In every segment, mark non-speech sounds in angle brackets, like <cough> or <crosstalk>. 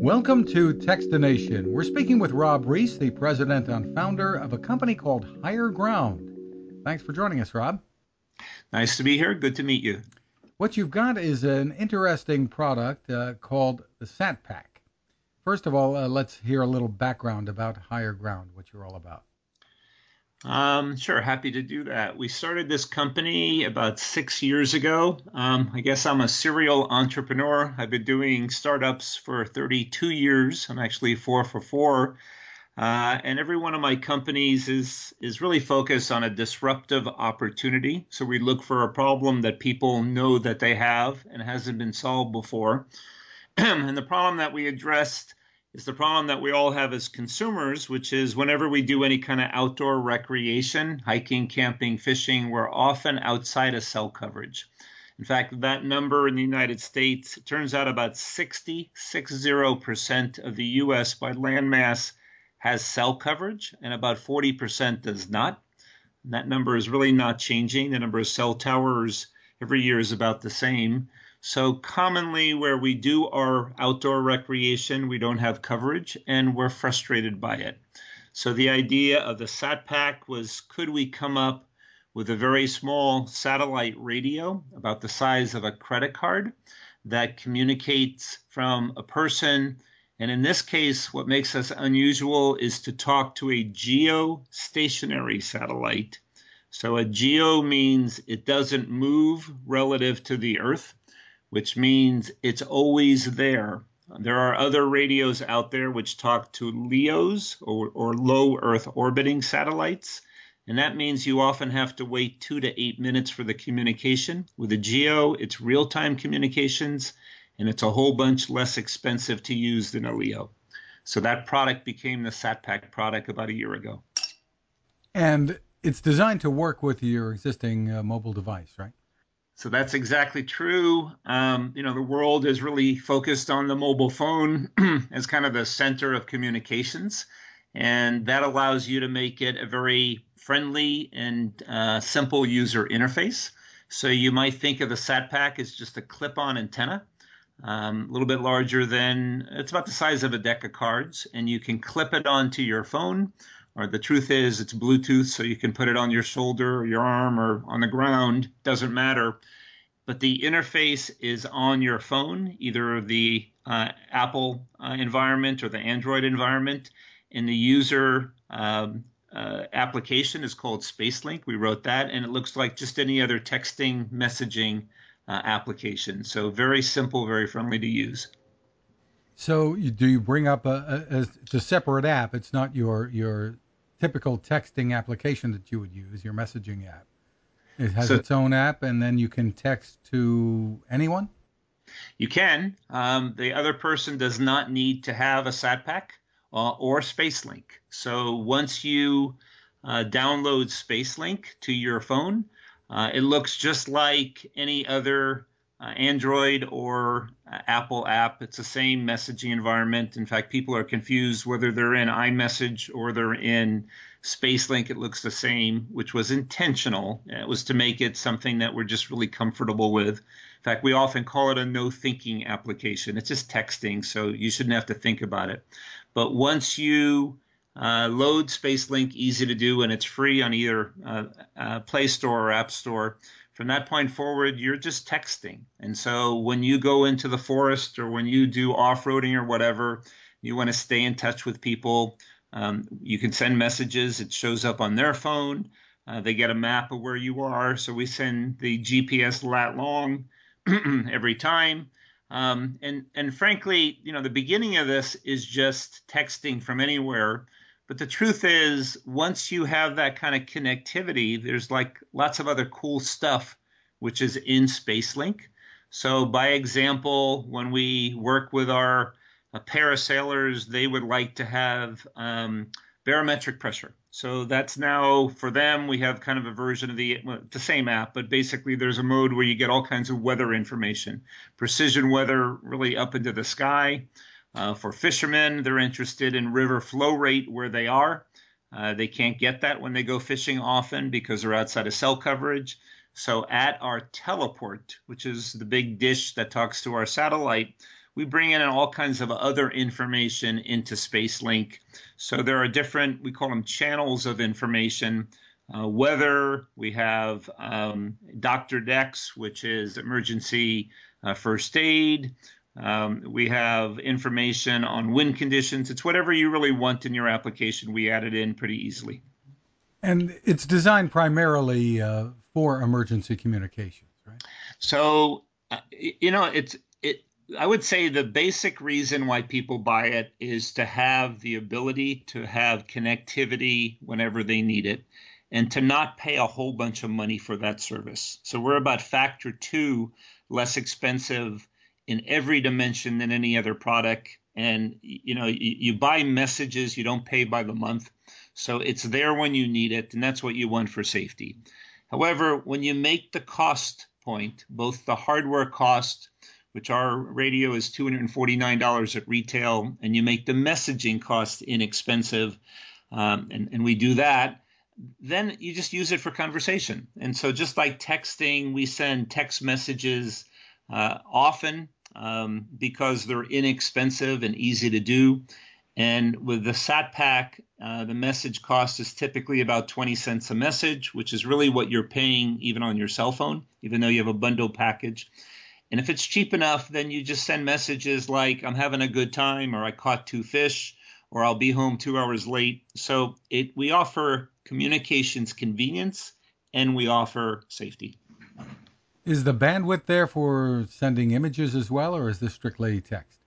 Welcome to Techstination. We're speaking with Rob Reis, the president and founder of a company called Higher Ground. Thanks for joining us, Rob. Nice to be here. Good to meet you. What you've got is an interesting product uh, called the SatPaq. First of all, uh, let's hear a little background about Higher Ground, what you're all about. Um, sure, happy to do that. We started this company about six years ago. Um, I guess I'm a serial entrepreneur. I've been doing startups for 32 years. I'm actually four for four. Uh, and every one of my companies is is really focused on a disruptive opportunity. So we look for a problem that people know that they have and hasn't been solved before. <clears throat> and the problem that we addressed is the problem that we all have as consumers, which is whenever we do any kind of outdoor recreation, hiking, camping, fishing, we're often outside of cell coverage. In fact, that number in the United States, turns out about 60, 60% of the US by landmass has cell coverage, and about 40% does not. And that number is really not changing. The number of cell towers every year is about the same. So commonly where we do our outdoor recreation, we don't have coverage and we're frustrated by it. So the idea of the SatPaq was could we come up with a very small satellite radio about the size of a credit card that communicates from a person and in this case, what makes us unusual is to talk to a geostationary satellite. So a geo means it doesn't move relative to the Earth which means it's always there. There are other radios out there which talk to LEOs or, or low Earth orbiting satellites. And that means you often have to wait two to eight minutes for the communication. With a GEO, it's real time communications and it's a whole bunch less expensive to use than a LEO. So that product became the SatPaq product about a year ago. And it's designed to work with your existing uh, mobile device, right? So that's exactly true. Um, you know, the world is really focused on the mobile phone <clears throat> as kind of the center of communications, and that allows you to make it a very friendly and uh, simple user interface. So you might think of the SatPaq as just a clip-on antenna, um, a little bit larger than it's about the size of a deck of cards, and you can clip it onto your phone. Or the truth is, it's Bluetooth, so you can put it on your shoulder or your arm or on the ground. Doesn't matter but the interface is on your phone, either the uh, Apple uh, environment or the Android environment. And the user um, uh, application is called SpaceLink. We wrote that, and it looks like just any other texting messaging uh, application. So very simple, very friendly to use. So you, do you bring up a, a, it's a separate app? It's not your your typical texting application that you would use, your messaging app. It has so, its own app, and then you can text to anyone. You can. Um, the other person does not need to have a SatPaq uh, or SpaceLink. So once you uh, download SpaceLink to your phone, uh, it looks just like any other uh, Android or uh, Apple app. It's the same messaging environment. In fact, people are confused whether they're in iMessage or they're in SpaceLink. It looks the same, which was intentional. It was to make it something that we're just really comfortable with. In fact, we often call it a no thinking application. It's just texting, so you shouldn't have to think about it. But once you uh, load SpaceLink, easy to do, and it's free on either uh, uh, Play Store or App Store from that point forward, you're just texting. And so when you go into the forest or when you do off roading or whatever, you want to stay in touch with people. Um, you can send messages, it shows up on their phone. Uh, they get a map of where you are. So we send the GPS lat long <clears throat> every time. Um, and, and frankly, you know, the beginning of this is just texting from anywhere but the truth is, once you have that kind of connectivity, there's like lots of other cool stuff which is in SpaceLink. So, by example, when we work with our uh, parasailers, they would like to have um, barometric pressure. So that's now for them. We have kind of a version of the well, the same app, but basically there's a mode where you get all kinds of weather information, precision weather, really up into the sky. Uh, for fishermen, they're interested in river flow rate where they are. Uh, they can't get that when they go fishing often because they're outside of cell coverage. So at our teleport, which is the big dish that talks to our satellite, we bring in all kinds of other information into SpaceLink. So there are different, we call them channels of information. Uh, weather, we have um, Dr. Dex, which is emergency uh, first aid. Um, we have information on wind conditions. It's whatever you really want in your application. We add it in pretty easily. And it's designed primarily uh, for emergency communications, right? So, uh, you know, it's it. I would say the basic reason why people buy it is to have the ability to have connectivity whenever they need it and to not pay a whole bunch of money for that service. So we're about factor two less expensive in every dimension than any other product. And you know, you, you buy messages, you don't pay by the month. So it's there when you need it, and that's what you want for safety. However, when you make the cost point, both the hardware cost, which our radio is $249 at retail, and you make the messaging cost inexpensive, um, and, and we do that, then you just use it for conversation. And so, just like texting, we send text messages uh, often um, because they're inexpensive and easy to do. And with the SatPaq, uh, the message cost is typically about 20 cents a message, which is really what you're paying even on your cell phone, even though you have a bundle package. And if it's cheap enough, then you just send messages like, I'm having a good time, or I caught two fish, or I'll be home two hours late. So it, we offer communications convenience and we offer safety. Is the bandwidth there for sending images as well, or is this strictly text?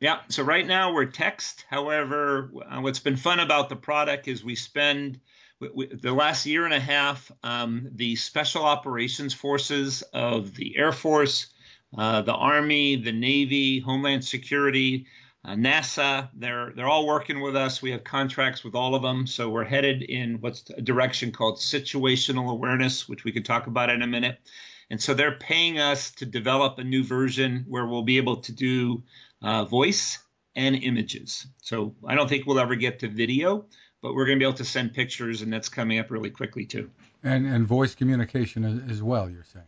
Yeah, so right now we're text. However, uh, what's been fun about the product is we spend the last year and a half, um, the special operations forces of the Air Force, uh, the Army, the Navy, Homeland Security, uh, NASA, they're they're all working with us. We have contracts with all of them, so we're headed in what's a direction called situational awareness, which we can talk about in a minute. And so they're paying us to develop a new version where we'll be able to do uh, voice and images. So I don't think we'll ever get to video, but we're going to be able to send pictures, and that's coming up really quickly too. And and voice communication as, well, you're saying.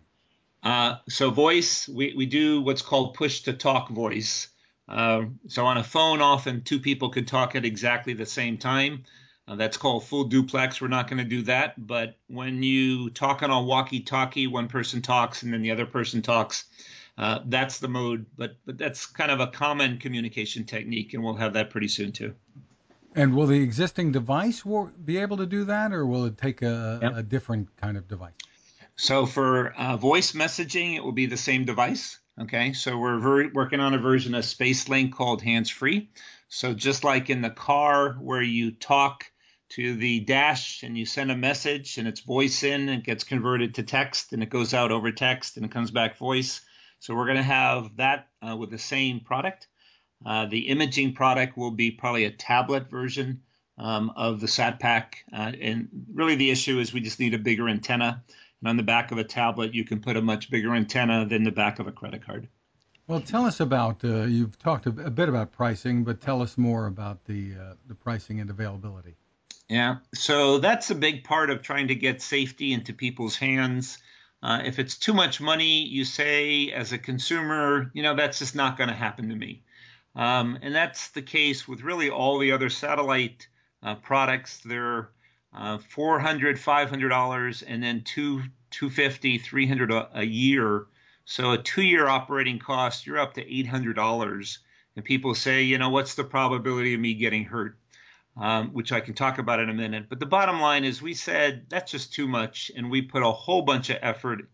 Uh, so voice, we, we do what's called push to talk voice. Uh, so on a phone, often two people could talk at exactly the same time. Uh, that's called full duplex. We're not going to do that. But when you talk on a walkie talkie, one person talks and then the other person talks. Uh, that's the mode. But, but that's kind of a common communication technique, and we'll have that pretty soon too. And will the existing device be able to do that, or will it take a, yep. a different kind of device? So for uh, voice messaging, it will be the same device. Okay, so we're ver- working on a version of SpaceLink called Hands Free. So just like in the car where you talk to the dash and you send a message and it's voice in and it gets converted to text and it goes out over text and it comes back voice. So we're going to have that uh, with the same product. Uh, the imaging product will be probably a tablet version um, of the SatPaq. Uh, and really the issue is we just need a bigger antenna. And on the back of a tablet, you can put a much bigger antenna than the back of a credit card. Well, tell us about, uh, you've talked a, bit about pricing, but tell us more about the, uh, the pricing and availability. Yeah, so that's a big part of trying to get safety into people's hands. Uh, if it's too much money, you say as a consumer, you know, that's just not going to happen to me. Um, and that's the case with really all the other satellite uh, products. They're uh, 400 $500, and then two, 250 300 a, a year. So a two year operating cost, you're up to $800. And people say, you know, what's the probability of me getting hurt? Um, which I can talk about in a minute. But the bottom line is, we said that's just too much, and we put a whole bunch of effort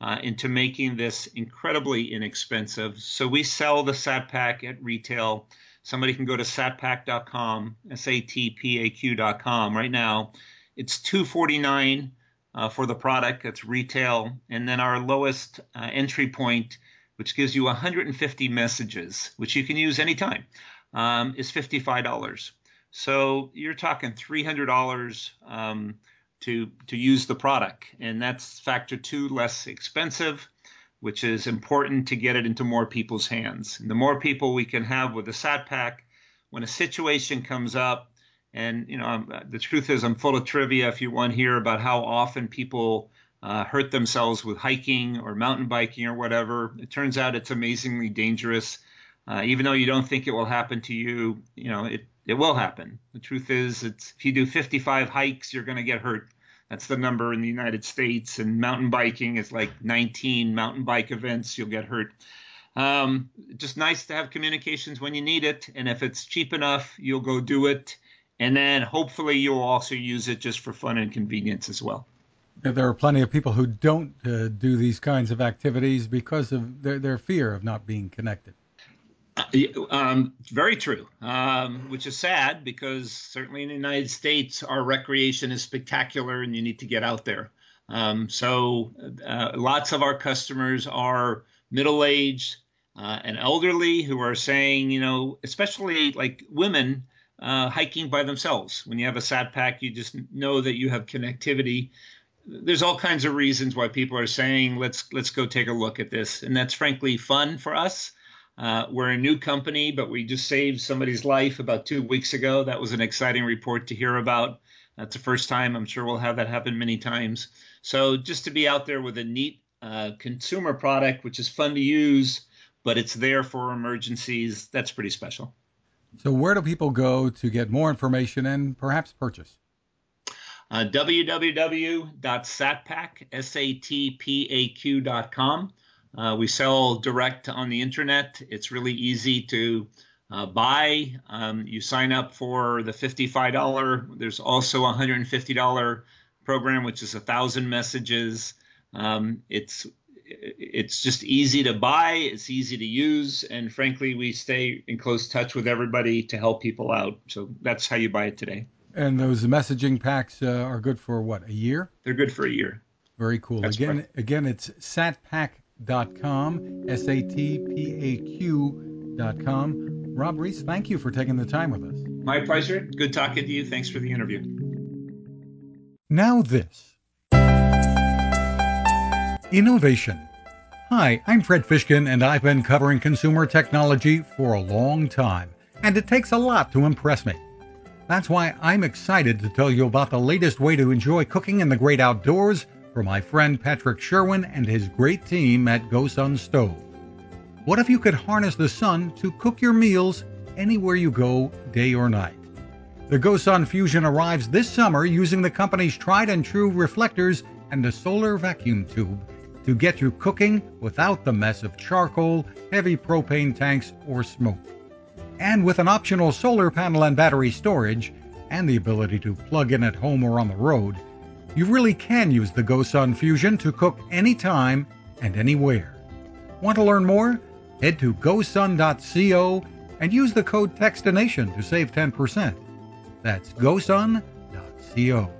uh, into making this incredibly inexpensive. So we sell the SatPaq at retail. Somebody can go to satpaq.com, S-A-T-P-A-Q.com right now. It's 249 uh, for the product. It's retail, and then our lowest uh, entry point, which gives you 150 messages, which you can use anytime, um, is $55. So you're talking $300 um, to to use the product, and that's factor two less expensive, which is important to get it into more people's hands. And the more people we can have with the SatPaq, when a situation comes up, and you know I'm, the truth is I'm full of trivia if you want to hear about how often people uh, hurt themselves with hiking or mountain biking or whatever. It turns out it's amazingly dangerous. Uh, even though you don't think it will happen to you, you know it it will happen. The truth is, it's if you do 55 hikes, you're going to get hurt. That's the number in the United States. And mountain biking is like 19 mountain bike events. You'll get hurt. Um, just nice to have communications when you need it. And if it's cheap enough, you'll go do it. And then hopefully you'll also use it just for fun and convenience as well. There are plenty of people who don't uh, do these kinds of activities because of their, their fear of not being connected. Uh, um, very true, um, which is sad because certainly in the United States, our recreation is spectacular and you need to get out there. Um, so uh, lots of our customers are middle aged uh, and elderly who are saying, you know, especially like women uh, hiking by themselves. When you have a SatPaq, you just know that you have connectivity. There's all kinds of reasons why people are saying, let's let's go take a look at this, and that's frankly fun for us. Uh, we're a new company, but we just saved somebody's life about two weeks ago. That was an exciting report to hear about. That's the first time. I'm sure we'll have that happen many times. So just to be out there with a neat uh, consumer product, which is fun to use, but it's there for emergencies, that's pretty special. So where do people go to get more information and perhaps purchase? Uh, www.satpaq.com. Uh, we sell direct on the internet. It's really easy to uh, buy. Um, you sign up for the $55. There's also a $150 program, which is a thousand messages. Um, it's it's just easy to buy. It's easy to use, and frankly, we stay in close touch with everybody to help people out. So that's how you buy it today. And those messaging packs uh, are good for what? A year? They're good for a year. Very cool. That's again, right. again, it's satpaq satpaq.com, S A T P A Q.com. Rob Reis, thank you for taking the time with us. My pleasure. Good talking to you. Thanks for the interview. Now, this innovation. Hi, I'm Fred Fishkin, and I've been covering consumer technology for a long time, and it takes a lot to impress me. That's why I'm excited to tell you about the latest way to enjoy cooking in the great outdoors for my friend Patrick Sherwin and his great team at GoSun Stove. What if you could harness the sun to cook your meals anywhere you go, day or night? The GoSun Fusion arrives this summer using the company's tried and true reflectors and a solar vacuum tube to get you cooking without the mess of charcoal, heavy propane tanks, or smoke. And with an optional solar panel and battery storage, and the ability to plug in at home or on the road, you really can use the GoSun Fusion to cook anytime and anywhere. Want to learn more? Head to gosun.co and use the code TECHSTINATION to save 10%. That's gosun.co.